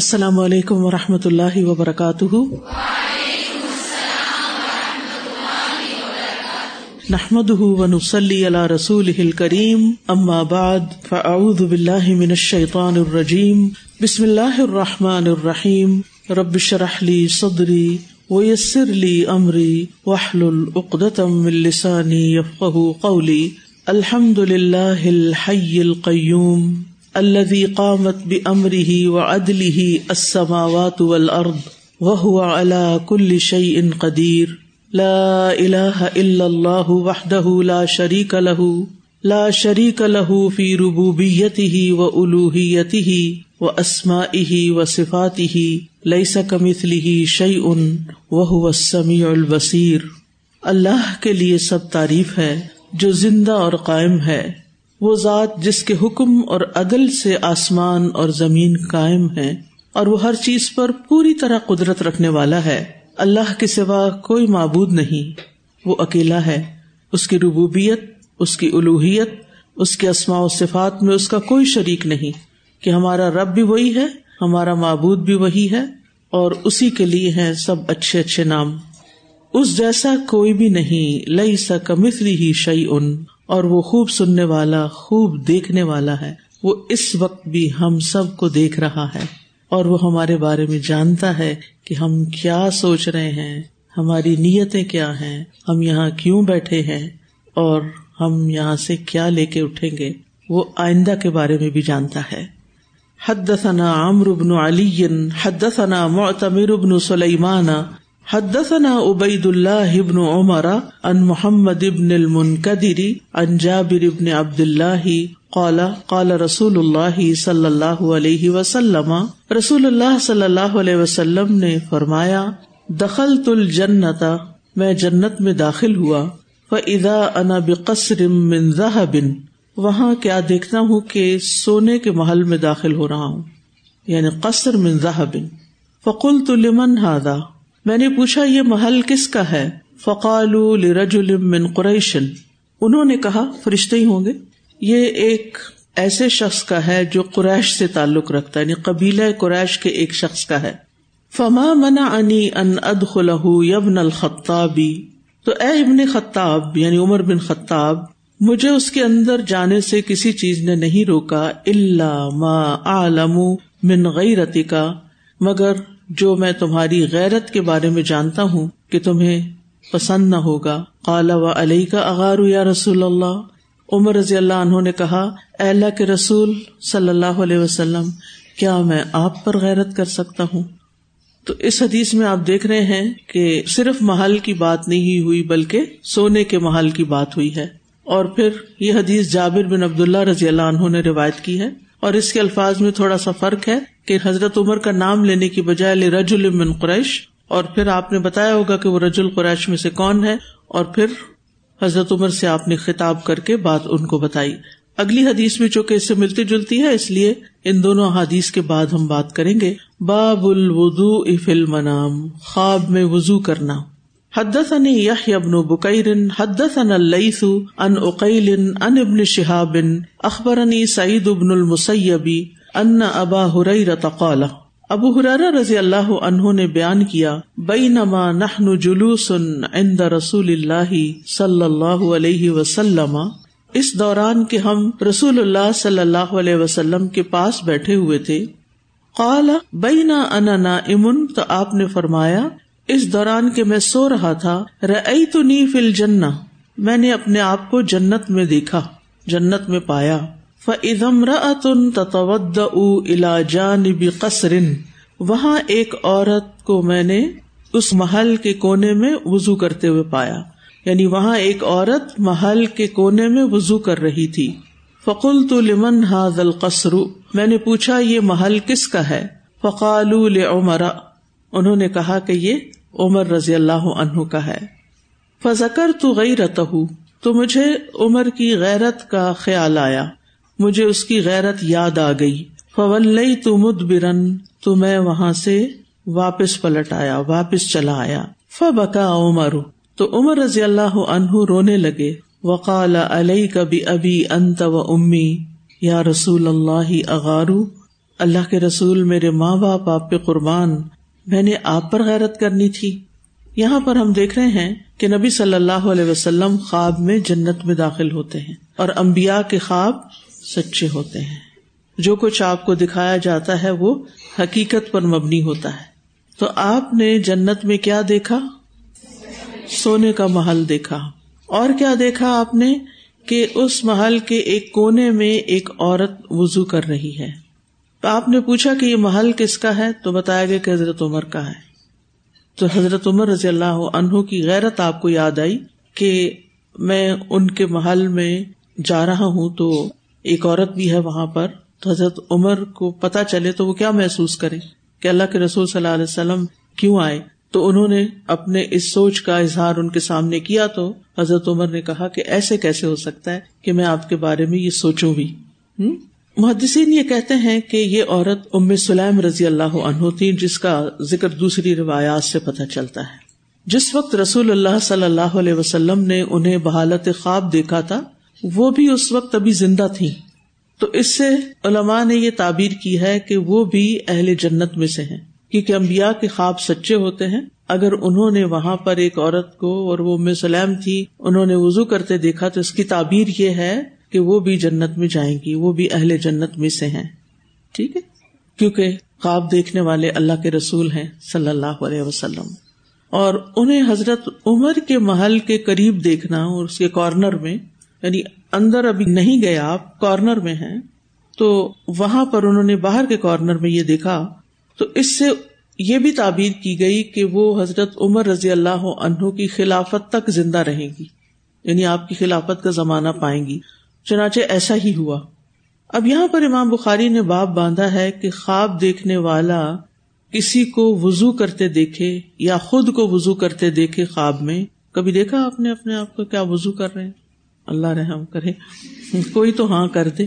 السلام علیکم و رحمۃ اللہ وبرکاتہ۔ نحمد ونسلی علی رسول کریم اما بعد، فاعوذ باللہ من الشیطان الرجیم۔ بسم اللہ الرحمٰن الرحیم۔ ربش رحلی صدری ویسر لی امری وحل العقدم السانی یفقہ قولی۔ الحمد للہ الحی القیوم۔ الذي قامت بأمره وعدله السماوات والأرض، وهو على كل شيء قدير. لا إله إلا الله وحده لا شريك له، لا شريك له في ربوبيته وألوهيته وأسمائه وصفاته. ليس كمثله شيء وهو السميع البصير. اللہ کے لیے سب تعریف ہے، جو زندہ اور قائم ہے۔ وہ ذات جس کے حکم اور عدل سے آسمان اور زمین قائم ہے اور وہ ہر چیز پر پوری طرح قدرت رکھنے والا ہے۔ اللہ کے سوا کوئی معبود نہیں۔ وہ اکیلا ہے۔ اس کی ربوبیت، اس کی الوحیت اس کے اسماء و صفات میں اس کا کوئی شریک نہیں۔ کہ ہمارا رب بھی وہی ہے، ہمارا معبود بھی وہی ہے اور اسی کے لیے ہے سب اچھے اچھے نام۔ اس جیسا کوئی بھی نہیں لئی سا کمسری ہی شعی ان اور وہ خوب سننے والا، خوب دیکھنے والا ہے۔ وہ اس وقت بھی ہم سب کو دیکھ رہا ہے۔ اور وہ ہمارے بارے میں جانتا ہے کہ ہم کیا سوچ رہے ہیں۔ ہماری نیتیں کیا ہیں؟ ہم یہاں کیوں بیٹھے ہیں؟ اور ہم یہاں سے کیا لے کے اٹھیں گے؟ وہ آئندہ کے بارے میں بھی جانتا ہے۔ حد ثنا عمر ابن علی حد ثنا معتمر ابن سلیمان حدثنا عبید اللہ ابن عمر ان محمد ابن المنقدری ان جابر ابن عبد اللہ قال قال رسول اللہ صلی اللہ علیہ وسلم رسول اللہ صلی اللہ علیہ وسلم نے فرمایا، دخلت الجنت، میں جنت میں داخل ہوا فاذا انا بقصر من ذهب، وہاں کیا دیکھتا ہوں کہ سونے کے محل میں داخل ہو رہا ہوں یعنی قصر من ذهب۔ فقلت لمن هذا؟ میں نے پوچھا، یہ محل کس کا ہے؟ فقال من قریشن انہوں نے کہا، فرشتے ہی ہوں گے۔ یہ ایک ایسے شخص کا ہے جو قریش سے تعلق رکھتا ہے یعنی قبیلہ قریش کے ایک شخص کا ہے۔ فما منا انی ان ادخلہ یبن الخطابی تو اے ابن خطاب یعنی عمر بن خطاب، مجھے اس کے اندر جانے سے کسی چیز نے نہیں روکا اللہ ما عالم من غیرتی کا مگر جو میں تمہاری غیرت کے بارے میں جانتا ہوں کہ تمہیں پسند نہ ہوگا۔ کالا و علیہ کا اغارو یا رسول اللہ؟ عمر رضی اللہ عنہ نے کہا، اے اللہ کے رسول صلی اللہ علیہ وسلم، کیا میں آپ پر غیرت کر سکتا ہوں؟ تو اس حدیث میں آپ دیکھ رہے ہیں کہ صرف محل کی بات نہیں ہوئی، بلکہ سونے کے محل کی بات ہوئی ہے۔ اور پھر یہ حدیث جابر بن عبد اللہ رضی اللہ عنہ نے روایت کی ہے۔ اور اس کے الفاظ میں تھوڑا سا فرق ہے کہ حضرت عمر کا نام لینے کی بجائے رج المن قریش، اور پھر آپ نے بتایا ہوگا کہ وہ رج القریش میں سے کون ہے، اور پھر حضرت عمر سے آپ نے خطاب کر کے بات ان کو بتائی۔ اگلی حدیث میں چونکہ اس سے ملتی جلتی ہے، اس لیے ان دونوں حدیث کے بعد ہم بات کریں گے۔ باب الودو افل منام خواب میں وزو کرنا۔ حدثني يحيى بن بكير حدثنا الليث عن عقيل عن ابن شهاب اخبرني سعيد بن المسيب ان ابا هريره قال ابو حرارہ رضی اللہ عنہ نے بیان کیا بینما نحن جلوس عند رسول اللہ صلی اللہ علیہ وسلم، اس دوران کے ہم رسول اللہ صلی اللہ علیہ وسلم کے پاس بیٹھے ہوئے تھے۔ قال بینا انا نائم، تو آپ نے فرمایا اس دوران کے میں سو رہا تھا رئی تو نی فل جنا میں نے اپنے آپ کو جنت میں دیکھا، جنت میں پایا۔ فم رن تود الا جانب قصرن وہاں ایک عورت کو میں نے اس محل کے کونے میں وزو کرتے ہوئے پایا۔ یعنی وہاں ایک عورت محل کے کونے میں وزو کر رہی تھی۔ فقول تو لمن حاض القصر، میں نے پوچھا، یہ محل کس کا ہے؟ فقال عمرا انہوں نے کہا کہ یہ عمر رضی اللہ عنہ کا ہے۔ فضکر تو غیرت تو مجھے عمر کی غیرت کا خیال آیا۔ مجھے اس کی غیرت یاد آ گئی۔ فول تو مد برن تو میں وہاں سے واپس پلٹ آیا، واپس چلا آیا۔ فبکا عمر، تو عمر رضی اللہ عنہ رونے لگے۔ وقال علیہ کبھی ابھی انت و امی یا رسول اللہ، اغارو، اللہ کے رسول میرے ماں باپ، آپ پہ قربان۔ میں نے آپ پر غیرت کرنی تھی۔ یہاں پر ہم دیکھ رہے ہیں کہ نبی صلی اللہ علیہ وسلم خواب میں جنت میں داخل ہوتے ہیں اور امبیا کے خواب سچے ہوتے ہیں۔ جو کچھ آپ کو دکھایا جاتا ہے وہ حقیقت پر مبنی ہوتا ہے۔ تو آپ نے جنت میں کیا دیکھا؟ سونے کا محل دیکھا۔ اور کیا دیکھا آپ نے کہ اس محل کے ایک کونے میں ایک عورت وزو کر رہی ہے۔ تو آپ نے پوچھا کہ یہ محل کس کا ہے؟ تو بتایا گیا کہ حضرت عمر کا ہے۔ تو حضرت عمر رضی اللہ عنہ کی غیرت آپ کو یاد آئی کہ میں ان کے محل میں جا رہا ہوں تو ایک عورت بھی ہے وہاں پر۔ تو حضرت عمر کو پتا چلے تو وہ کیا محسوس کرے کہ اللہ کے رسول صلی اللہ علیہ وسلم کیوں آئے؟ تو انہوں نے اپنے اس سوچ کا اظہار ان کے سامنے کیا تو حضرت عمر نے کہا کہ ایسے کیسے ہو سکتا ہے کہ میں آپ کے بارے میں یہ سوچوں بھی۔ محدثین یہ کہتے ہیں کہ یہ عورت ام سلیم رضی اللہ عنہ تھی، جس کا ذکر دوسری روایات سے پتہ چلتا ہے۔ جس وقت رسول اللہ صلی اللہ علیہ وسلم نے انہیں بحالت خواب دیکھا تھا، وہ بھی اس وقت ابھی زندہ تھی تو اس سے علماء نے یہ تعبیر کی ہے کہ وہ بھی اہل جنت میں سے ہیں۔ کیونکہ امبیا کے خواب سچے ہوتے ہیں۔ اگر انہوں نے وہاں پر ایک عورت کو اور وہ ام سلیم تھی، انہوں نے وزو کرتے دیکھا تو اس کی تعبیر یہ ہے کہ وہ بھی جنت میں جائیں گی، وہ بھی اہل جنت میں سے ہیں۔ ٹھیک ہے؟ کیونکہ خواب دیکھنے والے اللہ کے رسول ہیں صلی اللہ علیہ وسلم۔ اور انہیں حضرت عمر کے محل کے قریب دیکھنا، اور اس کے کارنر میں یعنی اندر ابھی نہیں گئے آپ، کارنر میں ہیں، تو وہاں پر انہوں نے باہر کے کارنر میں یہ دیکھا۔ تو اس سے یہ بھی تعبیر کی گئی کہ وہ حضرت عمر رضی اللہ عنہ کی خلافت تک زندہ رہیں گی یعنی آپ کی خلافت کا زمانہ پائیں گی۔ چنانچہ ایسا ہی ہوا۔ اب یہاں پر امام بخاری نے باپ باندھا ہے کہ خواب دیکھنے والا کسی کو وزو کرتے دیکھے یا خود کو وزو کرتے دیکھے خواب میں۔ کبھی دیکھا آپ نے اپنے آپ کو کیا وزو کر رہے ہیں؟ اللہ رحم کرے۔ کوئی تو ہاں کر دے۔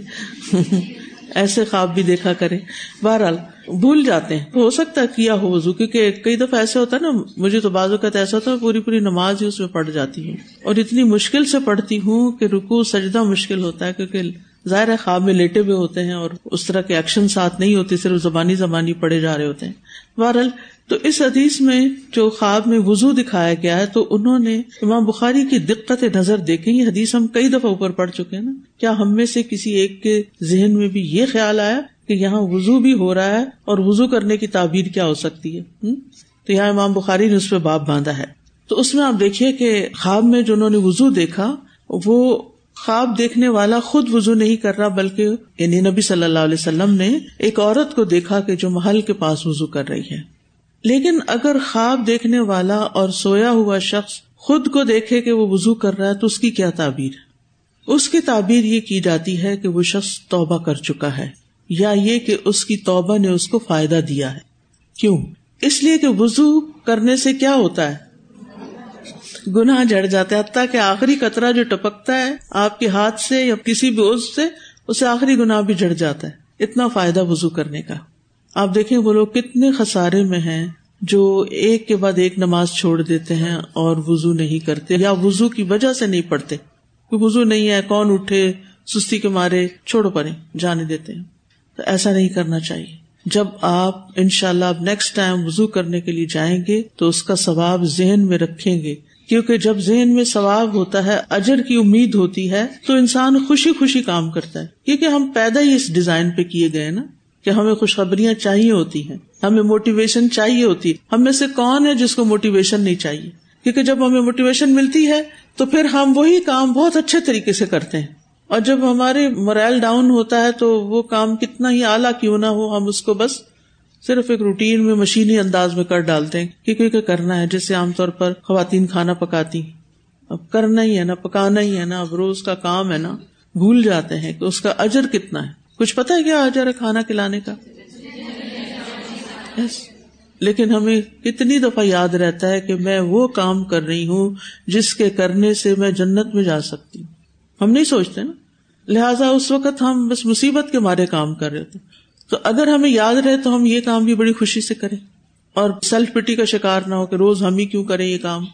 ایسے خواب بھی دیکھا کرے بہرحال، بھول جاتے ہیں۔ ہو سکتا ہے کیا ہو وضو، کیونکہ کئی دفعہ ایسے ہوتا ہے نا، مجھے تو بازو اوقات ایسا ہوتا ہے، پوری پوری نماز ہی اس میں پڑھ جاتی ہوں۔ اور اتنی مشکل سے پڑھتی ہوں کہ رکو سجدہ مشکل ہوتا ہے، کیونکہ ظاہر ہے خواب میں لیٹے ہوئے ہوتے ہیں اور اس طرح کے ایکشن ساتھ نہیں ہوتے، صرف زبانی زبانی پڑے جا رہے ہوتے ہیں۔ بہرحال تو اس حدیث میں جو خواب میں وزو دکھایا گیا ہے تو انہوں نے امام بخاری کی دقت نظر دیکھے یہ حدیث ہم کئی دفعہ اوپر پڑ چکے ہیں نا۔ کیا ہم میں سے کسی ایک کے ذہن میں بھی یہ خیال آیا کہ یہاں وزو بھی ہو رہا ہے اور وزو کرنے کی تعبیر کیا ہو سکتی ہے؟ تو یہاں امام بخاری نے اس پہ باپ باندھا ہے۔ تو اس میں آپ دیکھیے کہ خواب میں جو انہوں نے وزو دیکھا، وہ خواب دیکھنے والا خود وزو نہیں کر رہا، بلکہ یعنی نبی صلی اللہ علیہ وسلم نے ایک عورت کو دیکھا کہ جو محل کے پاس وزو کر رہی ہے۔ لیکن اگر خواب دیکھنے والا اور سویا ہوا شخص خود کو دیکھے کہ وہ وزو کر رہا ہے، تو اس کی کیا تعبیر؟ ہے اس کی تعبیر یہ کی جاتی ہے کہ وہ شخص توبہ کر چکا ہے، یا یہ کہ اس کی توبہ نے اس کو فائدہ دیا ہے۔ کیوں؟ اس لیے کہ وزو کرنے سے کیا ہوتا ہے؟ گناہ جڑ جاتا ہے، حتیٰ کہ آخری قطرہ جو ٹپکتا ہے آپ کے ہاتھ سے یا کسی بھی عز سے، اسے آخری گناہ بھی جڑ جاتا ہے۔ اتنا فائدہ وزو کرنے کا۔ آپ دیکھیں وہ لوگ کتنے خسارے میں ہیں جو ایک کے بعد ایک نماز چھوڑ دیتے ہیں اور وزو نہیں کرتے یا وزو کی وجہ سے نہیں پڑھتے۔ وزو نہیں ہے، کون اٹھے، سستی کے مارے، چھوڑو پڑے جانے دیتے ہیں۔ تو ایسا نہیں کرنا چاہیے۔ جب آپ ان شاء اللہ نیکسٹ ٹائم وزو کرنے کے لیے جائیں گے تو اس کا ثواب ذہن میں رکھیں گے۔ کیونکہ جب ذہن میں ثواب ہوتا ہے، اجر کی امید ہوتی ہے، تو انسان خوشی خوشی کام کرتا ہے۔ کیونکہ ہم پیدا ہی اس ڈیزائن پہ کیے گئے نا۔ کہ ہمیں خوشخبریاں چاہیے ہوتی ہیں، ہمیں موٹیویشن چاہیے ہوتی ہے ہم میں سے کون ہے جس کو موٹیویشن نہیں چاہیے؟ کیونکہ جب ہمیں موٹیویشن ملتی ہے، تو پھر ہم وہی کام بہت اچھے طریقے سے کرتے ہیں۔ اور جب ہمارے مرائل ڈاؤن ہوتا ہے، تو وہ کام کتنا ہی اعلیٰ کیوں نہ ہو، ہم اس کو بس صرف ایک روٹین میں، مشینی انداز میں کر ڈالتے ہیں کیونکہ کرنا ہے، جیسے عام طور پر خواتین کھانا پکاتی اب کرنا ہی ہے نا، پکانا ہی ہے نا۔ اب روز کا کام ہے نا، بھول جاتے ہیں کہ اس کا اجر کتنا ہے۔ کچھ پتا ہے کیا آ ہے کھانا کھلانے کا؟ Yes. لیکن ہمیں کتنی دفعہ یاد رہتا ہے کہ میں وہ کام کر رہی ہوں جس کے کرنے سے میں جنت میں جا سکتی ہوں۔ ہم نہیں سوچتے نا۔ لہٰذا اس وقت ہم بس مصیبت کے مارے کام کر رہے تھے۔ تو اگر ہمیں یاد رہے تو ہم یہ کام بھی بڑی خوشی سے کریں۔ اور سیلف پٹی کا شکار نہ ہو کہ روز ہم ہی کیوں کریں یہ کام۔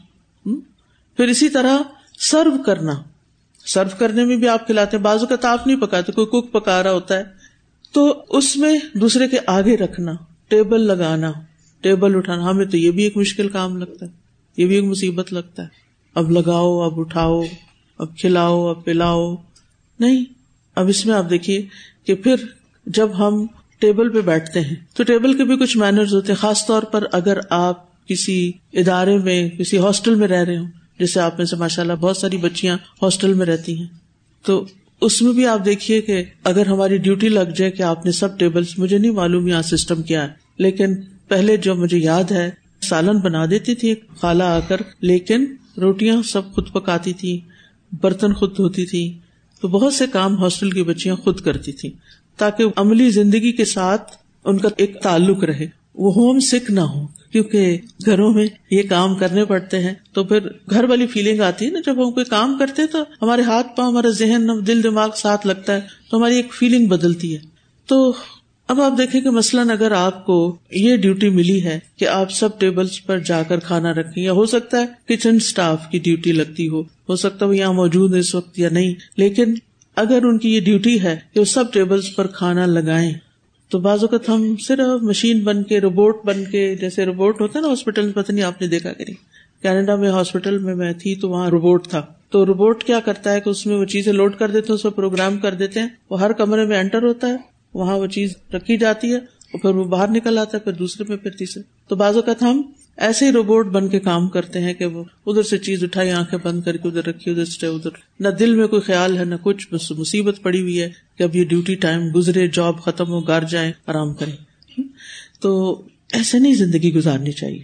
پھر اسی طرح سرو کرنا۔ سرو کرنے میں بھی آپ کھلاتے ہیں۔ بازو کا تاپ نہیں پکاتے، کوئی کوک پکا رہا ہوتا ہے۔ تو اس میں دوسرے کے آگے رکھنا، ٹیبل لگانا، ٹیبل اٹھانا۔ ہمیں تو یہ بھی ایک مشکل کام لگتا ہے، یہ بھی ایک مصیبت لگتا ہے۔ اب لگاؤ، اب اٹھاؤ، اب کھلاؤ، اب پلاؤ۔ نہیں، اب اس میں آپ دیکھیے کہ پھر جب ہم ٹیبل پہ بیٹھتے ہیں، تو ٹیبل کے بھی کچھ مینرز ہوتے ہیں۔ خاص طور پر اگر آپ کسی ادارے میں، کسی ہاسٹل میں رہ رہے ہوں جیسے آپ میں سے ماشاء اللہ بہت ساری بچیاں ہاسٹل میں رہتی ہیں۔ تو اس میں بھی آپ دیکھیے کہ اگر ہماری ڈیوٹی لگ جائے کہ آپ نے سب ٹیبل مجھے نہیں معلوم یہاں سسٹم کیا ہے۔ لیکن پہلے جو مجھے یاد ہے، سالن بنا دیتی تھی خالہ آ کر، لیکن روٹیاں سب خود پکاتی تھی، برتن خود دھوتی تھی۔ تو بہت سے کام ہاسٹل کی بچیاں خود کرتی تھی تاکہ عملی زندگی کے ساتھ ان کا ایک تعلق رہے۔ وہ ہوم سکھ نہ ہو کیونکہ گھروں میں یہ کام کرنے پڑتے ہیں۔ تو پھر گھر والی فیلنگ آتی ہے نا، جب ہم کوئی کام کرتے تو ہمارے ہاتھ پاؤں، ہمارا ذہن دل، دماغ ساتھ لگتا ہے۔ تو ہماری ایک فیلنگ بدلتی ہے۔ تو اب آپ دیکھیں کہ مثلاً اگر آپ کو یہ ڈیوٹی ملی ہے کہ آپ سب ٹیبلس پر جا کر کھانا رکھیں، یا ہو سکتا ہے کچن اسٹاف کی ڈیوٹی لگتی ہو۔ ہو سکتا ہے وہ یہاں موجود ہے اس وقت یا نہیں۔ لیکن اگر ان کی یہ ڈیوٹی ہے کہ وہ سب ٹیبلس پر کھانا لگائیں تو بعض اوقات ہم صرف مشین بن کے روبوٹ بن کے، جیسے روبوٹ ہوتا ہے نا ہاسپٹل میں، پتہ نہیں آپ نے دیکھا کہ نہیں۔ کینیڈا میں ہاسپٹل میں میں تھی تو وہاں روبوٹ تھا۔ تو روبوٹ کیا کرتا ہے کہ اس میں وہ چیزیں لوڈ کر دیتے ہیں، اس کو پروگرام کر دیتے ہیں۔ وہ ہر کمرے میں انٹر ہوتا ہے، وہاں وہ چیز رکھی جاتی ہے اور پھر وہ باہر نکل آتا ہے، پھر دوسرے میں، پھر تیسرے۔ تو بعض اوقات ہم ایسے ہی روبوٹ بن کے کام کرتے ہیں کہ وہ ادھر سے چیز اٹھائی، آنکھیں بند کر کے ادھر رکھی، ادھر سے ادھر۔ نہ دل میں کوئی خیال ہے، نہ کچھ، بس مصیبت پڑی ہوئی ہے کہ اب یہ ڈیوٹی ٹائم گزرے، جاب ختم ہو، گھر جائیں، آرام کریں۔ تو ایسے نہیں زندگی گزارنی چاہیے۔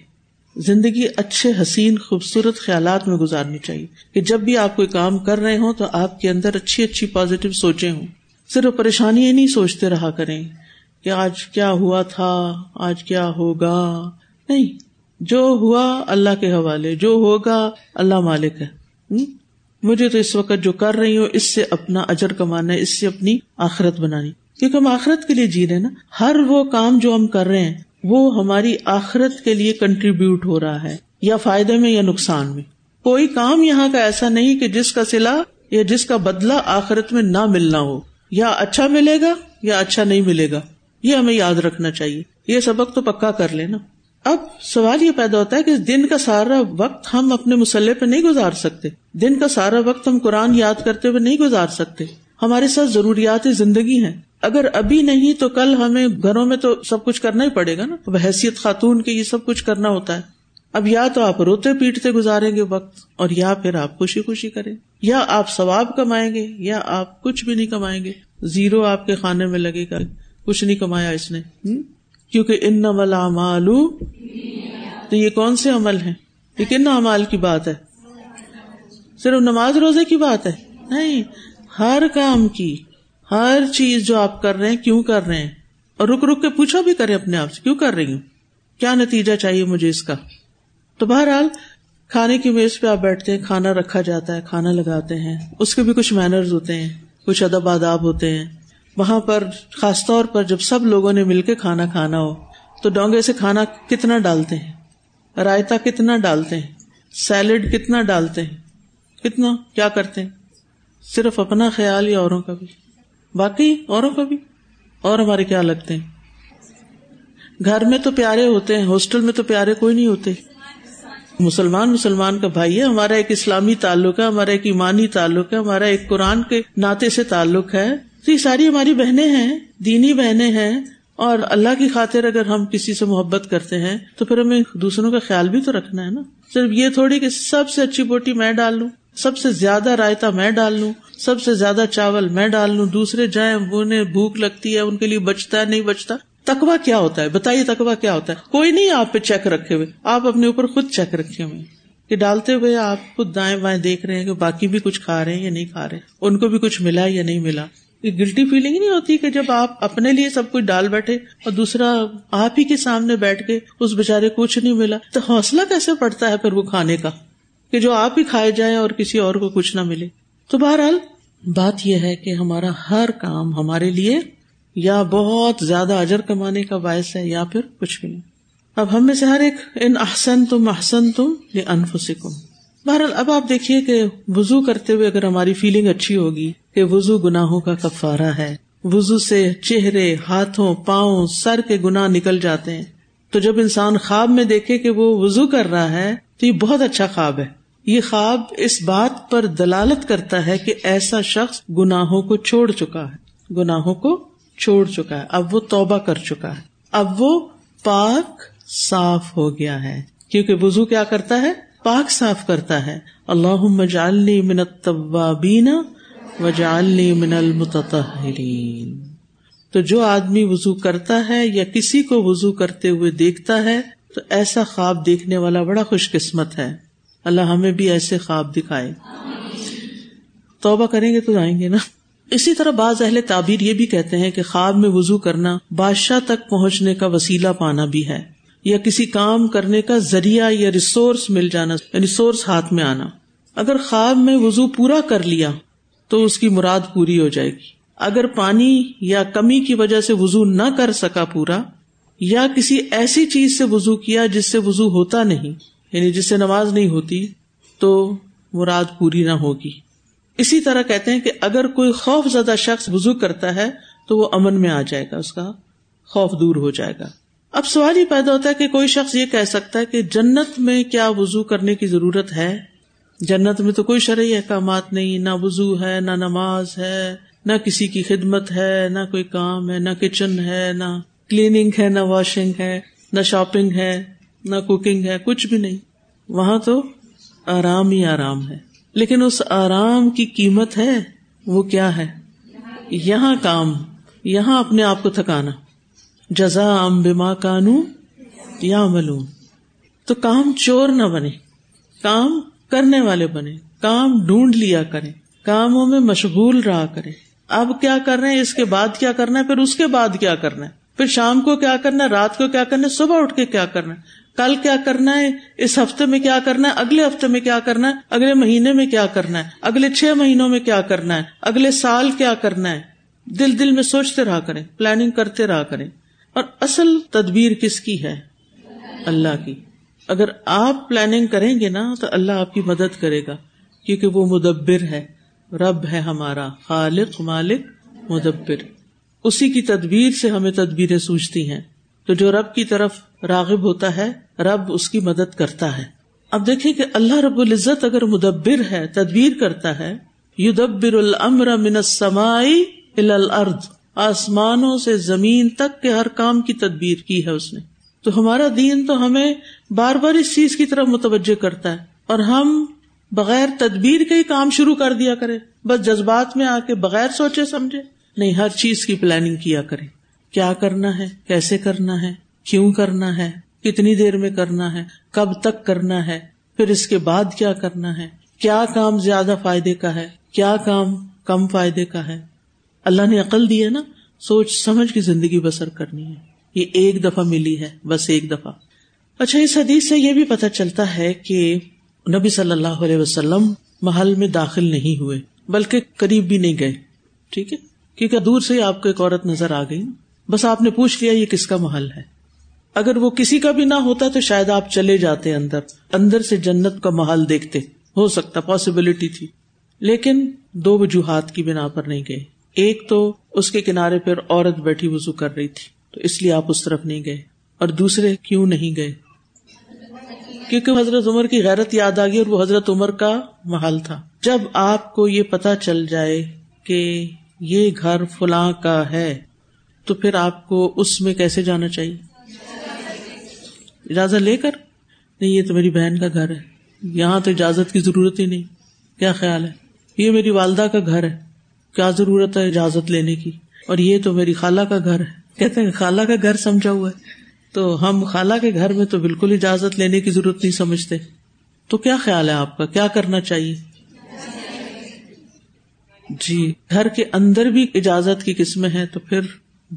زندگی اچھے، حسین، خوبصورت خیالات میں گزارنی چاہیے کہ جب بھی آپ کوئی کام کر رہے ہوں تو آپ کے اندر اچھی اچھی پازیٹو سوچیں ہوں۔ صرف پریشانی نہیں سوچتے رہا کریں کہ آج کیا ہوا تھا، آج کیا ہوگا۔ نہیں۔ جو ہوا اللہ کے حوالے، جو ہوگا اللہ مالک ہے۔ مجھے تو اس وقت جو کر رہی ہوں، اس سے اپنا اجر کمانا ہے، اس سے اپنی آخرت بنانی۔ کیونکہ ہم آخرت کے لیے جی رہے نا۔ ہر وہ کام جو ہم کر رہے ہیں، وہ ہماری آخرت کے لیے کنٹریبیوٹ ہو رہا ہے، یا فائدے میں یا نقصان میں۔ کوئی کام یہاں کا ایسا نہیں کہ جس کا سلا یا جس کا بدلا آخرت میں نہ ملنا ہو۔ یا اچھا ملے گا یا اچھا نہیں ملے گا۔ یہ ہمیں یاد رکھنا چاہیے۔ یہ سبق تو پکا کر لینا اب سوال یہ پیدا ہوتا ہے کہ دن کا سارا وقت ہم اپنے مسلح پہ نہیں گزار سکتے۔ دن کا سارا وقت ہم قرآن یاد کرتے ہوئے نہیں گزار سکتے۔ ہمارے ساتھ ضروریات زندگی ہیں۔ اگر ابھی نہیں تو کل ہمیں گھروں میں تو سب کچھ کرنا ہی پڑے گا نا۔ حیثیت خاتون کے یہ سب کچھ کرنا ہوتا ہے۔ اب یا تو آپ روتے پیٹتے گزاریں گے وقت اور یا پھر آپ خوشی خوشی کریں۔ یا آپ ثواب کمائیں گے یا آپ کچھ بھی نہیں کمائیں گے۔ زیرو آپ کے کھانے میں لگے گا۔ کچھ نہیں کمایا اس نے۔ کیونکہ ان والا مالو تو یہ کون سے عمل ہے یہ کن امال کی بات ہے؟ صرف نماز روزے کی بات ہے؟ نہیں، ہر کام کی، ہر چیز جو آپ کر رہے ہیں، کیوں کر رہے ہیں؟ اور رک رک کے پوچھو بھی کرے اپنے آپ سے، کیوں کر رہی ہوں؟ کیا نتیجہ چاہیے مجھے اس کا؟ تو بہرحال، کھانے کی میز پہ آپ بیٹھتے ہیں، کھانا رکھا جاتا ہے، کھانا لگاتے ہیں، اس کے بھی کچھ مینرز ہوتے ہیں، کچھ ادب آداب ہوتے ہیں وہاں پر خاص طور پر جب سب لوگوں نے مل کے کھانا کھانا ہو، تو ڈونگے سے کھانا کتنا ڈالتے ہیں؟ رائتا کتنا ڈالتے ہیں؟ سیلڈ کتنا ڈالتے ہیں؟ کتنا؟ کیا کرتے ہیں؟ صرف اپنا خیال یا اوروں کا بھی۔ باقی اوروں کا بھی؟ اور ہمارے کیا لگتے ہیں؟ گھر میں تو پیارے ہوتے ہیں، ہاسٹل میں تو پیارے کوئی نہیں ہوتے۔ مسلمان مسلمان کا بھائی ہے، ہمارا ایک اسلامی تعلق ہے، ہمارا ایک ایمانی تعلق ہے، ہمارا ایک قرآن کے ناطے سے تعلق ہے۔ تو یہ ساری ہماری بہنیں ہیں، دینی بہنیں ہیں، اور اللہ کی خاطر اگر ہم کسی سے محبت کرتے ہیں، تو پھر ہمیں دوسروں کا خیال بھی تو رکھنا ہے نا۔ صرف یہ تھوڑی کہ سب سے اچھی بوٹی میں ڈال لوں، سب سے زیادہ رائتا میں ڈال لوں، سب سے زیادہ چاول میں ڈال لوں، دوسرے جائیں انہیں بھوک لگتی ہے، ان کے لیے بچتا ہے، نہیں بچتا۔ تکوا کیا ہوتا ہے؟ بتائیے تکوا کیا ہوتا ہے؟ کوئی نہیں آپ پہ چیک رکھے ہوئے، آپ اپنے اوپر خود چیک رکھے ہوئے کہ ڈالتے ہوئے آپ خود دائیں بائیں دیکھ رہے ہیں کہ باقی بھی کچھ کھا رہے ہیں یا نہیں کھا رہے ان کو بھی کچھ ملا یا نہیں ملا۔ گلٹی فیلنگ نہیں ہوتی کہ جب آپ اپنے لیے سب کچھ ڈال بیٹھے اور دوسرا آپ ہی کے سامنے بیٹھ کے اس بےچارے کچھ نہیں ملا تو حوصلہ کیسے پڑتا ہے پھر وہ کھانے کا کہ جو آپ ہی کھائے جائیں اور کسی اور کو کچھ نہ ملے؟ تو بہرحال بات یہ ہے کہ ہمارا ہر کام ہمارے لیے یا بہت زیادہ اجر کمانے کا باعث ہے یا پھر کچھ بھی نہیں۔ اب ہم میں سے ہر ایک، ان احسن تم احسن تم یہ انفسکم بہرحال اب آپ دیکھیے کہ وزو کرتے ہوئے اگر ہماری فیلنگ اچھی ہوگی کہ وزو گناہوں کا کفارہ ہے وزو سے چہرے، ہاتھوں، پاؤں، سر کے گنا نکل جاتے ہیں۔ تو جب انسان خواب میں دیکھے کہ وہ وزو کر رہا ہے، تو یہ بہت اچھا خواب ہے۔ یہ خواب اس بات پر دلالت کرتا ہے کہ ایسا شخص گناہوں کو چھوڑ چکا ہے۔ گناہوں کو چھوڑ چکا ہے۔ اب وہ توبہ کر چکا ہے۔ اب وہ پاک، صاف ہو گیا ہے۔ کیونکہ وزو کیا کرتا ہے؟ پاک صاف کرتا ہے۔ اللہ جالنی منت بینا و من المتحرین تو جو آدمی وزو کرتا ہے یا کسی کو وزو کرتے ہوئے دیکھتا ہے، تو ایسا خواب دیکھنے والا بڑا خوش قسمت ہے۔ اللہ ہمیں بھی ایسے خواب دکھائے۔ توبہ کریں گے تو آئیں گے نا۔ اسی طرح بعض اہل تعبیر یہ بھی کہتے ہیں کہ خواب میں وزو کرنا بادشاہ تک پہنچنے کا وسیلہ پانا بھی ہے۔ یا کسی کام کرنے کا ذریعہ یا ریسورس مل جانا یعنی سورس ہاتھ میں آنا۔ اگر خواب میں وزو پورا کر لیا، تو اس کی مراد پوری ہو جائے گی۔ اگر پانی یا کمی کی وجہ سے وزو نہ کر سکا پورا، یا کسی ایسی چیز سے وزو کیا جس سے وزو ہوتا نہیں یعنی جس سے نماز نہیں ہوتی، تو مراد پوری نہ ہوگی۔ اسی طرح کہتے ہیں کہ اگر کوئی خوف زدہ شخص وزو کرتا ہے، تو وہ امن میں آ جائے گا، اس کا خوف دور ہو جائے گا۔ اب سوال یہ پیدا ہوتا ہے کہ کوئی شخص یہ کہہ سکتا ہے کہ جنت میں کیا وزو کرنے کی ضرورت ہے؟ جنت میں تو کوئی شرعی احکامات نہیں، نہ وزو ہے، نہ نماز ہے، نہ کسی کی خدمت ہے، نہ کوئی کام ہے، نہ کچن ہے، نہ کلیننگ ہے، نہ واشنگ ہے، نہ شاپنگ ہے، نہ کوکنگ ہے، کچھ بھی نہیں۔ وہاں تو آرام ہی آرام ہے۔ لیکن اس آرام کی قیمت ہے، وہ کیا ہے؟ یہاں کام، یہاں اپنے آپ کو تھکانا۔ جزا ام بما کانو یا ملون تو کام چور نہ بنے کام کرنے والے بنے کام ڈھونڈ لیا کرے کاموں میں مشغول رہا کرے اب کیا کر رہے ہیں اس کے بعد کیا کرنا ہے پھر اس کے بعد کیا کرنا ہے پھر شام کو کیا کرنا ہے رات کو کیا کرنا ہے صبح اٹھ کے کیا کرنا ہے کل کیا کرنا ہے اس ہفتے میں کیا کرنا ہے اگلے ہفتے میں کیا کرنا ہے اگلے مہینے میں کیا کرنا ہے اگلے چھ مہینوں میں کیا کرنا ہے اگلے سال کیا کرنا ہے دل دل میں سوچتے رہا کریں پلاننگ کرتے رہا کریں اور اصل تدبیر کس کی ہے؟ اللہ کی۔ اگر آپ پلاننگ کریں گے نا، تو اللہ آپ کی مدد کرے گا، کیونکہ وہ مدبر ہے۔ رب ہے ہمارا، خالق، مالک، مدبر۔ اسی کی تدبیر سے ہمیں تدبیریں سوچتی ہیں۔ تو جو رب کی طرف راغب ہوتا ہے، رب اس کی مدد کرتا ہے۔ اب دیکھیں کہ اللہ رب العزت اگر مدبر ہے، تدبیر کرتا ہے یو دبر المر من السمائی الارض۔ آسمانوں سے زمین تک کے ہر کام کی تدبیر کی ہے اس نے۔ تو ہمارا دین تو ہمیں بار بار اس چیز کی طرف متوجہ کرتا ہے اور ہم بغیر تدبیر کے ہی کام شروع کر دیا کرے بس جذبات میں آ کے بغیر سوچے سمجھے۔ نہیں، ہر چیز کی پلاننگ کیا کرے کیا کرنا ہے؟ کیسے کرنا ہے؟ کیوں کرنا ہے؟ کتنی دیر میں کرنا ہے؟ کب تک کرنا ہے؟ پھر اس کے بعد کیا کرنا ہے؟ کیا کام زیادہ فائدے کا ہے؟ کیا کام کم فائدے کا ہے؟ اللہ نے عقل دی ہے نا، سوچ سمجھ کی زندگی بسر کرنی ہے۔ یہ ایک دفعہ ملی ہے، بس ایک دفعہ۔ اچھا اس حدیث سے یہ بھی پتا چلتا ہے کہ نبی صلی اللہ علیہ وسلم محل میں داخل نہیں ہوئے، بلکہ قریب بھی نہیں گئے۔ ٹھیک ہے؟ کیونکہ دور سے آپ کو ایک عورت نظر آ گئی۔ بس آپ نے پوچھ لیا، یہ کس کا محل ہے؟ اگر وہ کسی کا بھی نہ ہوتا تو شاید آپ چلے جاتے اندر اندر سے جنت کا محل دیکھتے۔ ہو سکتا پاسبلٹی تھی۔ لیکن دو وجوہات کی بنا پر نہیں گئے۔ ایک تو اس کے کنارے پر عورت بیٹھی وزو کر رہی تھی، تو اس لیے آپ اس طرف نہیں گئے۔ اور دوسرے کیوں نہیں گئے؟ کیونکہ حضرت عمر کی غیرت یاد آ گئی اور وہ حضرت عمر کا محل تھا۔ جب آپ کو یہ پتا چل جائے کہ یہ گھر فلاں کا ہے، تو پھر آپ کو اس میں کیسے جانا چاہیے؟ اجازت لے کر؟ نہیں، یہ تو میری بہن کا گھر ہے۔ یہاں تو اجازت کی ضرورت ہی نہیں۔ کیا خیال ہے؟ یہ میری والدہ کا گھر ہے۔ کیا ضرورت ہے اجازت لینے کی؟ اور یہ تو میری خالہ کا گھر ہے۔ کہتے ہیں، خالہ کا گھر سمجھا ہوا ہے۔ تو ہم خالہ کے گھر میں تو بالکل اجازت لینے کی ضرورت نہیں سمجھتے۔ تو کیا خیال ہے آپ کا؟ کیا کرنا چاہیے؟ جی گھر کے اندر بھی اجازت کی قسمیں ہیں تو پھر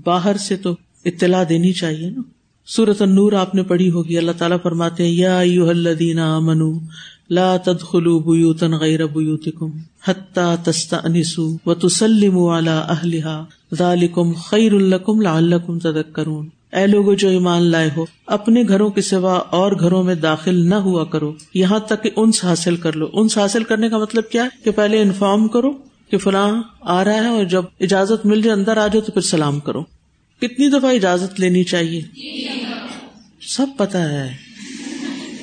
باہر سے تو اطلاع دینی چاہیے نا۔ سورت النور آپ نے پڑھی ہوگی، اللہ تعالیٰ فرماتے ہیں، یا الذین آمنو لا تدخلوا بیوتا غیر بیوتکم حتی تستأنسوا وتسلموا علی اہلہا ذالکم خیر لکم لعلکم تذکرون۔ اے لوگوں جو ایمان لائے ہو، اپنے گھروں کے سوا اور گھروں میں داخل نہ ہوا کرو۔ یہاں تک کہ انس حاصل کر لو۔ انس حاصل کرنے کا مطلب کیا ہے؟ کہ پہلے انفارم کرو کہ فلاں آ رہا ہے اور جب اجازت مل جائے، اندر آ جائے تو پھر سلام کرو۔ کتنی دفعہ اجازت لینی چاہیے؟ سب پتا ہے۔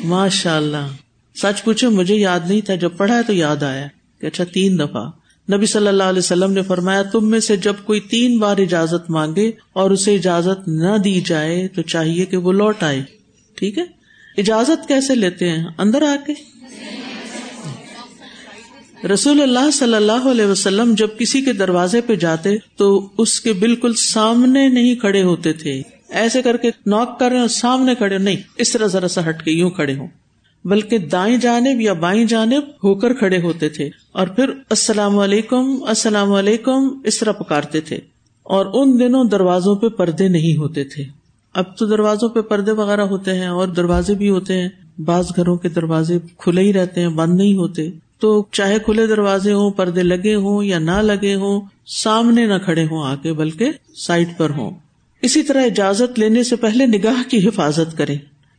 ماشاء اللہ سچ پوچھے مجھے یاد نہیں تھا، جب پڑھا ہے تو یاد آیا کہ اچھا تین دفعہ۔ نبی صلی اللہ علیہ وسلم نے فرمایا، تم میں سے جب کوئی تین بار اجازت مانگے اور اسے اجازت نہ دی جائے تو چاہیے کہ وہ لوٹ آئے۔ ٹھیک ہے؟ اجازت کیسے لیتے ہیں؟ اندر آ کے۔ رسول اللہ صلی اللہ علیہ وسلم جب کسی کے دروازے پہ جاتے تو اس کے بالکل سامنے نہیں کھڑے ہوتے تھے۔ ایسے کر کے نوک کر رہے ہیں سامنے کھڑے نہیں، اس طرح ذرا سا ہٹ کے یوں کھڑے ہوں۔ بلکہ دائیں جانب یا بائیں جانب ہو کر کھڑے ہوتے تھے اور پھر السلام علیکم السلام علیکم، اس طرح پکارتے تھے اور ان دنوں دروازوں پہ پردے نہیں ہوتے تھے۔ اب تو دروازوں پہ پردے وغیرہ ہوتے ہیں اور دروازے بھی ہوتے ہیں۔ بعض گھروں کے دروازے کھلے ہی رہتے ہیں، بند نہیں ہوتے۔ تو چاہے کھلے دروازے ہوں، پردے لگے ہوں یا نہ لگے ہوں، سامنے نہ کھڑے ہوں آ کے بلکہ سائڈ پر ہوں۔ اسی طرح اجازت لینے سے پہلے نگاہ کی حفاظت کرے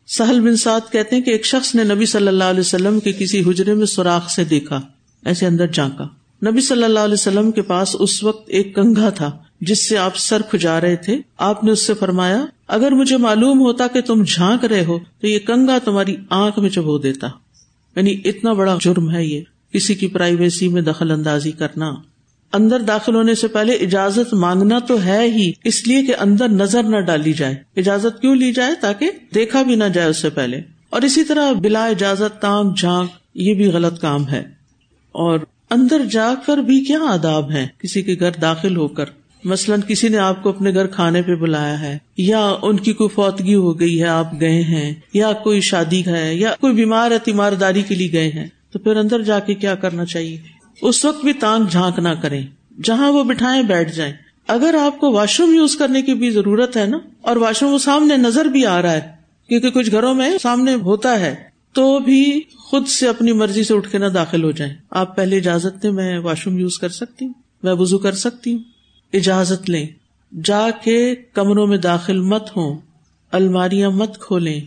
سہل بن سعد کہتے ہیں کہ ایک شخص نے نبی صلی اللہ علیہ وسلم کے کسی حجرے میں سوراخ سے دیکھا، ایسے اندر جانکا نبی صلی اللہ علیہ وسلم کے پاس اس وقت ایک کنگا تھا، جس سے آپ سر کھجا رہے تھے۔ آپ نے اس سے فرمایا، اگر مجھے معلوم ہوتا کہ تم جھانک رہے ہو، تو یہ کنگا تمہاری آنکھ میں چبو دیتا۔ یعنی اتنا بڑا جرم ہے یہ، کسی کی پرائیویسی میں دخل اندازی کرنا۔ اندر داخل ہونے سے پہلے اجازت مانگنا تو ہے ہی، اس لیے کہ اندر نظر نہ ڈالی جائے۔ اجازت کیوں لی جائے تاکہ دیکھا بھی نہ جائے اس سے پہلے؟ اور اسی طرح بلا اجازت تانگ جھانک، یہ بھی غلط کام ہے۔ اور اندر جا کر بھی کیا آداب ہے کسی کے گھر داخل ہو کر۔ مثلاً کسی نے آپ کو اپنے گھر کھانے پہ بلایا ہے، یا ان کی کوئی فوتگی ہو گئی ہے، آپ گئے ہیں، یا کوئی شادی ہے، یا کوئی بیمار ہے، تیمارداری کے لیے گئے ہیں۔ تو پھر اندر جا کے کیا کرنا چاہیے؟ اس وقت بھی تانگ جھانک نہ کریں، جہاں وہ بٹھائے بیٹھ جائیں۔ اگر آپ کو واش روم یوز کرنے کی بھی ضرورت ہے نا، اور واش روم سامنے نظر بھی آ رہا ہے، کیونکہ کچھ گھروں میں سامنے ہوتا ہے، تو بھی خود سے اپنی مرضی سے اٹھ کے نہ داخل ہو جائیں۔ آپ پہلے اجازت دیں، میں واش روم یوز کر سکتی ہوں، میں وزو کر سکتی ہوں۔ اجازت لیں۔ جا کے کمروں میں داخل مت ہوں، الماریاں مت کھولیں۔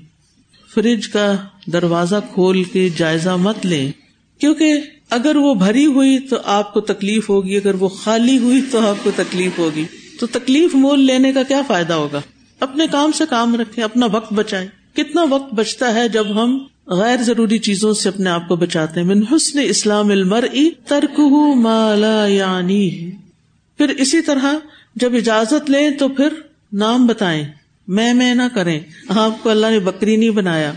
فریج کا دروازہ کھول کے جائزہ مت لیں، کیونکہ اگر وہ بھری ہوئی تو آپ کو تکلیف ہوگی، اگر وہ خالی ہوئی تو آپ کو تکلیف ہوگی۔ تو تکلیف مول لینے کا کیا فائدہ ہوگا؟ اپنے کام سے کام رکھے اپنا وقت بچائے کتنا وقت بچتا ہے جب ہم غیر ضروری چیزوں سے اپنے آپ کو بچاتے ہیں؟ من حسن اسلام المر ترک مالا یعنی پھر اسی طرح جب اجازت لیں تو پھر نام بتائیں۔ میں میں نہ کریں۔ آپ کو اللہ نے بکری نہیں بنایا۔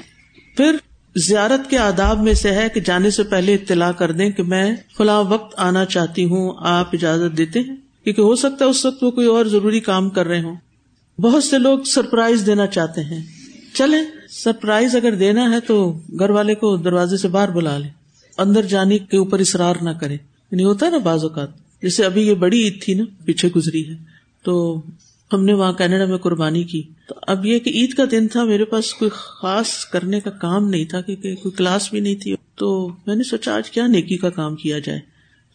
پھر زیارت کے آداب میں سے ہے کہ جانے سے پہلے اطلاع کر دیں کہ میں فلاں وقت آنا چاہتی ہوں، آپ اجازت دیتے ہیں؟ کیونکہ ہو سکتا ہے اس وقت وہ کوئی اور ضروری کام کر رہے ہوں۔ بہت سے لوگ سرپرائز دینا چاہتے ہیں۔ چلے سرپرائز اگر دینا ہے تو گھر والے کو دروازے سے باہر بلا لے اندر جانے کے اوپر اصرار نہ کرے نہیں یعنی ہوتا نا بعض اوقات، جیسے ابھی یہ بڑی عید تھی نا، پیچھے گزری ہے۔ تو ہم نے وہاں کینیڈا میں قربانی کی۔ تو اب یہ کہ عید کا دن تھا، میرے پاس کوئی خاص کرنے کا کام نہیں تھا کیونکہ کوئی کلاس بھی نہیں تھی۔ تو میں نے سوچا آج کیا نیکی کا کام کیا جائے۔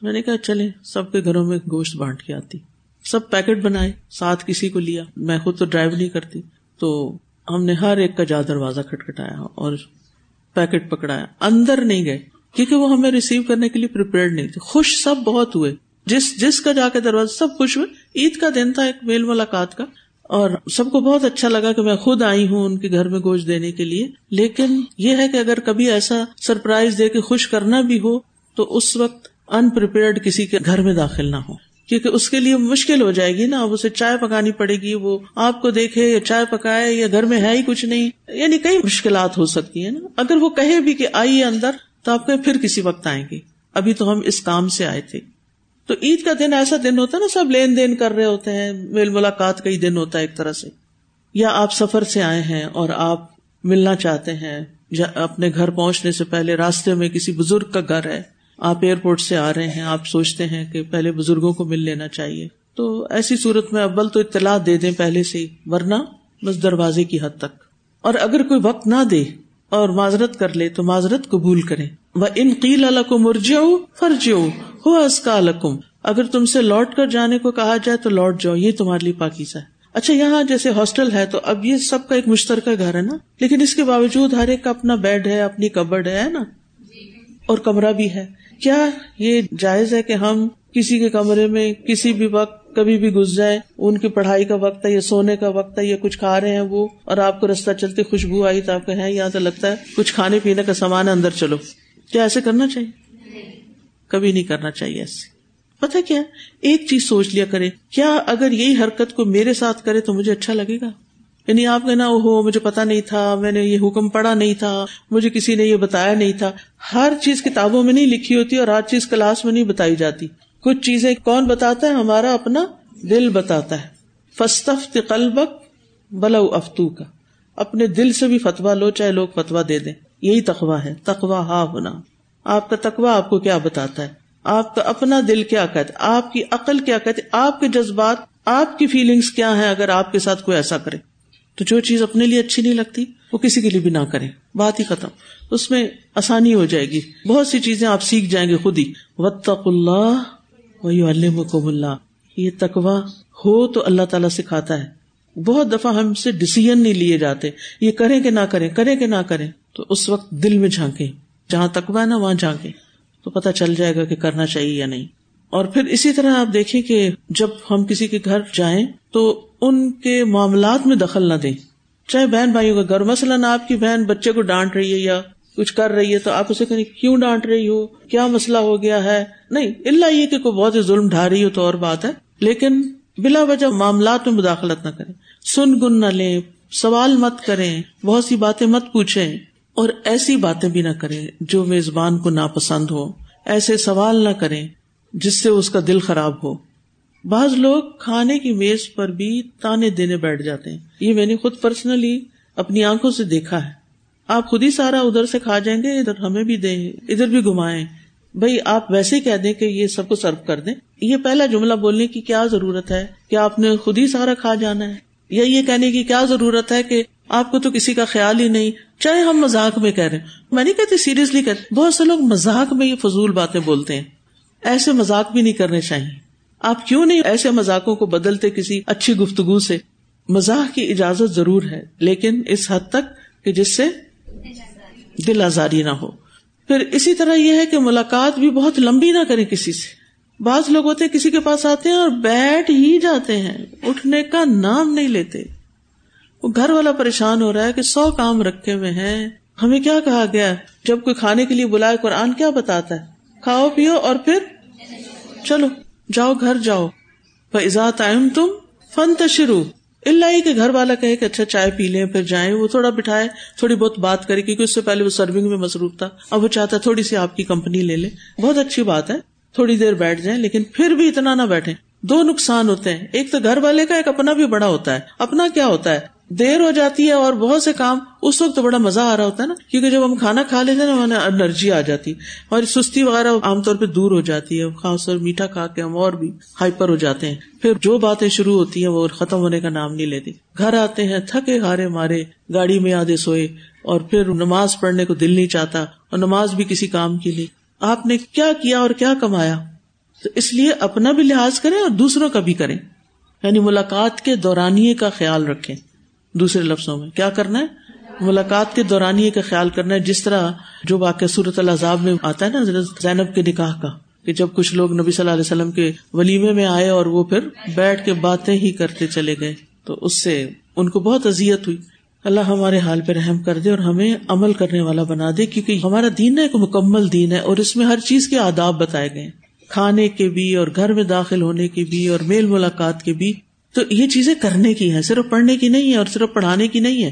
میں نے کہا چلے سب کے گھروں میں گوشت بانٹ کے آتی۔ سب پیکٹ بنائے، ساتھ کسی کو لیا۔ میں خود تو ڈرائیو نہیں کرتی۔ تو ہم نے ہر ایک کا جا دروازہ کھٹکھٹایا اور پیکٹ پکڑایا۔ اندر نہیں گئے، کیونکہ وہ ہمیں ریسیو کرنے کے لیے نہیں تھے۔ خوش سب بہت ہوئے۔ جس جس کا جا کے دروازہ سب خوش ہوئے۔ عید کا دن تھا ایک میل ملاقات کا اور سب کو بہت اچھا لگا کہ میں خود آئی ہوں ان کے گھر میں گوشت دینے کے لیے۔ لیکن یہ ہے کہ اگر کبھی ایسا سرپرائز دے کے خوش کرنا بھی ہو تو اس وقت انپریپیئرڈ کسی کے گھر میں داخل نہ ہو۔ کیونکہ اس کے لیے مشکل ہو جائے گی نا، اب اسے چائے پکانی پڑے گی، وہ آپ کو دیکھے یا چائے پکائے یا گھر میں ہے ہی کچھ نہیں۔ یعنی کئی مشکلات ہو سکتی ہیں نا۔ اگر وہ کہے بھی کہ آئیے اندر تو آپ کہ پھر کسی وقت آئیں گے۔ ابھی تو ہم اس کام سے آئے تھے۔ تو عید کا دن ایسا دن ہوتا ہے نا، سب لین دین کر رہے ہوتے ہیں، میل ملاقات کا ہی دن ہوتا ہے ایک طرح سے۔ یا آپ سفر سے آئے ہیں اور آپ ملنا چاہتے ہیں اپنے گھر پہنچنے سے پہلے راستے میں کسی بزرگ کا گھر ہے، آپ ایئرپورٹ سے آ رہے ہیں، آپ سوچتے ہیں کہ پہلے بزرگوں کو مل لینا چاہیے۔ تو ایسی صورت میں اول تو اطلاع دے دیں پہلے سے، ورنہ بس دروازے کی حد تک۔ اور اگر کوئی وقت نہ دے اور معذرت کر لے تو معذرت قبول کرے وہ ان قیل کو مرجو فرجو ہو اسکا لکم اگر تم سے لوٹ کر جانے کو کہا جائے تو لوٹ جاؤ، یہ تمہارے لیے پاکیزہ ہے۔ اچھا یہاں جیسے ہاسٹل ہے تو اب یہ سب کا ایک مشترکہ گھر ہے نا؟ لیکن اس کے باوجود ہر ایک کا اپنا بیڈ ہے، اپنی کبڈ ہے نا؟ اور کمرہ بھی ہے۔ کیا یہ جائز ہے کہ ہم کسی کے کمرے میں کسی بھی وقت کبھی بھی گز جائے ان کی پڑھائی کا وقت ہے یا سونے کا وقت ہے یا کچھ کھا رہے ہیں وہ، اور آپ کو رستہ چلتے خوشبو آئی تو آپ کو ہے یہاں تو لگتا ہے کچھ کھانے پینے کا سامان اندر چلو۔ کیا ایسے کرنا چاہیے؟ کبھی نہیں کرنا چاہیے ایسے۔ پتا کیا؟ ایک چیز سوچ لیا کرے کیا اگر یہی حرکت کو میرے ساتھ کرے تو مجھے اچھا لگے گا؟ یعنی آپ کہنا ہو مجھے پتا نہیں تھا، میں نے یہ حکم پڑھا نہیں تھا، مجھے کسی نے یہ بتایا نہیں تھا۔ ہر چیز کتابوں میں نہیں لکھی ہوتی اور ہر چیز کلاس میں نہیں بتائی جاتی۔ کچھ چیزیں کون بتاتا ہے؟ ہمارا اپنا دل بتاتا ہے۔ فستف قلبک بلو افتو کا اپنے دل سے بھی فتوا لو، چاہے لوگ فتوا دے دیں۔ یہی تخوا ہے۔ تخوا ہا ہونا۔ آپ کا تقوا آپ کو کیا بتاتا ہے؟ آپ کا اپنا دل کیا کہتے آپ کی عقل کیا کہتے آپ کے جذبات، آپ کی فیلنگس کیا ہیں اگر آپ کے ساتھ کوئی ایسا کرے؟ تو جو چیز اپنے لیے اچھی نہیں لگتی، وہ کسی کے لیے بھی نہ کرے۔ بات ہی ختم۔ اس میں آسانی ہو جائے گی۔ بہت سی چیزیں آپ سیکھ جائیں گے خود ہی۔ وطق اللہ وہی اللہ یہ تقوا ہو تو اللہ تعالیٰ سکھاتا ہے۔ بہت دفعہ ہم سے ڈسیزن نہیں لیے جاتے۔ یہ کریں کہ نہ کریں کریں کہ نہ کریں۔ تو اس وقت دل میں جھانکے جہاں تقوا ہے نا، وہاں جھانکے تو پتا چل جائے گا کہ کرنا چاہیے یا نہیں۔ اور پھر اسی طرح آپ دیکھیں کہ جب ہم کسی کے گھر جائیں تو ان کے معاملات میں دخل نہ دیں۔ چاہے بہن بھائیوں کا گھر، مثلاً آپ کی بہن بچے کو ڈانٹ رہی ہے یا کچھ کر رہی ہے تو آپ اسے کہیں، کیوں ڈانٹ رہی ہو؟ کیا مسئلہ ہو گیا ہے؟ نہیں اللہ یہ کہ کوئی بہت ظلم ڈھا رہی ہو تو اور بات ہے۔ لیکن بلا وجہ معاملات میں مداخلت نہ کریں۔ سن گن نہ لیں، سوال مت کریں، بہت سی باتیں مت پوچھیں۔ اور ایسی باتیں بھی نہ کریں جو میزبان کو ناپسند ہو۔ ایسے سوال نہ کریں جس سے اس کا دل خراب ہو۔ بعض لوگ کھانے کی میز پر بھی تانے دینے بیٹھ جاتے ہیں۔ یہ میں نے خود پرسنلی اپنی آنکھوں سے دیکھا ہے۔ آپ خود ہی سارا ادھر سے کھا جائیں گے، ادھر ہمیں بھی دیں، ادھر بھی گھمائیں۔ بھائی، آپ ویسے ہی کہہ دیں کہ یہ سب کو سرو کر دیں۔ یہ پہلا جملہ بولنے کی کیا ضرورت ہے؟ کہ آپ نے خود ہی سارا کھا جانا ہے؟ یا یہ کہنے کی کیا ضرورت ہے کہ آپ کو تو کسی کا خیال ہی نہیں، چاہے ہم مزاق میں کہہ رہے میں نہیں کہتی سیریسلی کہتے بہت سے لوگ مزاق میں یہ فضول باتیں بولتے ہیں۔ ایسے مزاق بھی نہیں کرنے چاہیے۔ آپ کیوں نہیں ایسے مزاقوں کو بدلتے کسی اچھی گفتگو سے؟ مزاق کی اجازت ضرور ہے، لیکن اس حد تک کہ جس سے دل آزاری نہ ہو۔ پھر اسی طرح یہ ہے کہ ملاقات بھی بہت لمبی نہ کرے کسی سے۔ بعض لوگ ہوتے کسی کے پاس آتے ہیں اور بیٹھ ہی جاتے ہیں، اٹھنے کا نام نہیں لیتے۔ وہ گھر والا پریشان ہو رہا ہے کہ سو کام رکھے ہوئے ہیں۔ ہمیں کیا کہا گیا؟ جب کوئی کھانے کے لیے بلائے قرآن کیا بتاتا ہے؟ کھاؤ، پیو اور پھر چلو، جاؤ گھر جاؤ۔ فضا تم فن تشرو اللہ ہی کے گھر والا کہے کہ اچھا چائے پی لیں، پھر جائیں۔ وہ تھوڑا بٹھائے، تھوڑی بہت بات کرے کیونکہ اس سے پہلے وہ سرونگ میں مصروف تھا۔ اب وہ چاہتا ہے تھوڑی سی آپ کی کمپنی لے لے۔ بہت اچھی بات ہے۔ تھوڑی دیر بیٹھ جائیں، لیکن پھر بھی اتنا نہ بیٹھے دو نقصان ہوتے ہیں۔ ایک تو گھر والے کا، ایک اپنا بھی بڑا ہوتا ہے۔ اپنا کیا ہوتا ہے؟ دیر ہو جاتی ہے اور بہت سے کام اس وقت بڑا مزہ آ رہا ہوتا ہے نا، کیونکہ جب ہم کھانا کھا لیتے نا وہاں انرجی آ جاتی۔ اور سستی وغیرہ عام طور پہ دور ہو جاتی ہے۔ خاص طور میٹھا کھا کے ہم اور بھی ہائپر ہو جاتے ہیں۔ پھر جو باتیں شروع ہوتی ہیں، وہ ختم ہونے کا نام نہیں لیتی گھر آتے ہیں، تھکے ہارے مارے، گاڑی میں آدھے سوئے اور پھر نماز پڑھنے کو دل نہیں چاہتا اور نماز بھی کسی کام کی نہیں۔ آپ نے کیا کیا اور کیا کمایا؟ تو اس لیے اپنا بھی لحاظ کریں اور دوسروں کا بھی کریں۔ یعنی ملاقات کے دورانیے کا خیال رکھیں۔ دوسرے لفظوں میں کیا کرنا ہے؟ ملاقات کے دورانیے کا خیال کرنا ہے۔ جس طرح جو واقع صورت العذاب میں آتا ہے نا زینب کے نکاح کا، کہ جب کچھ لوگ نبی صلی اللہ علیہ وسلم کے ولیمے میں آئے اور وہ پھر بیٹھ کے باتیں ہی کرتے چلے گئے، تو اس سے ان کو بہت ازیت ہوئی۔ اللہ ہمارے حال پہ رحم کر دے اور ہمیں عمل کرنے والا بنا دے، کیونکہ ہمارا دین ایک مکمل دین ہے اور اس میں ہر چیز کے آداب بتائے گئے کھانے کے بھی اور گھر میں داخل ہونے کے بھی اور میل ملاقات کے بھی۔ تو یہ چیزیں کرنے کی ہیں، صرف پڑھنے کی نہیں ہے اور صرف پڑھانے کی نہیں ہے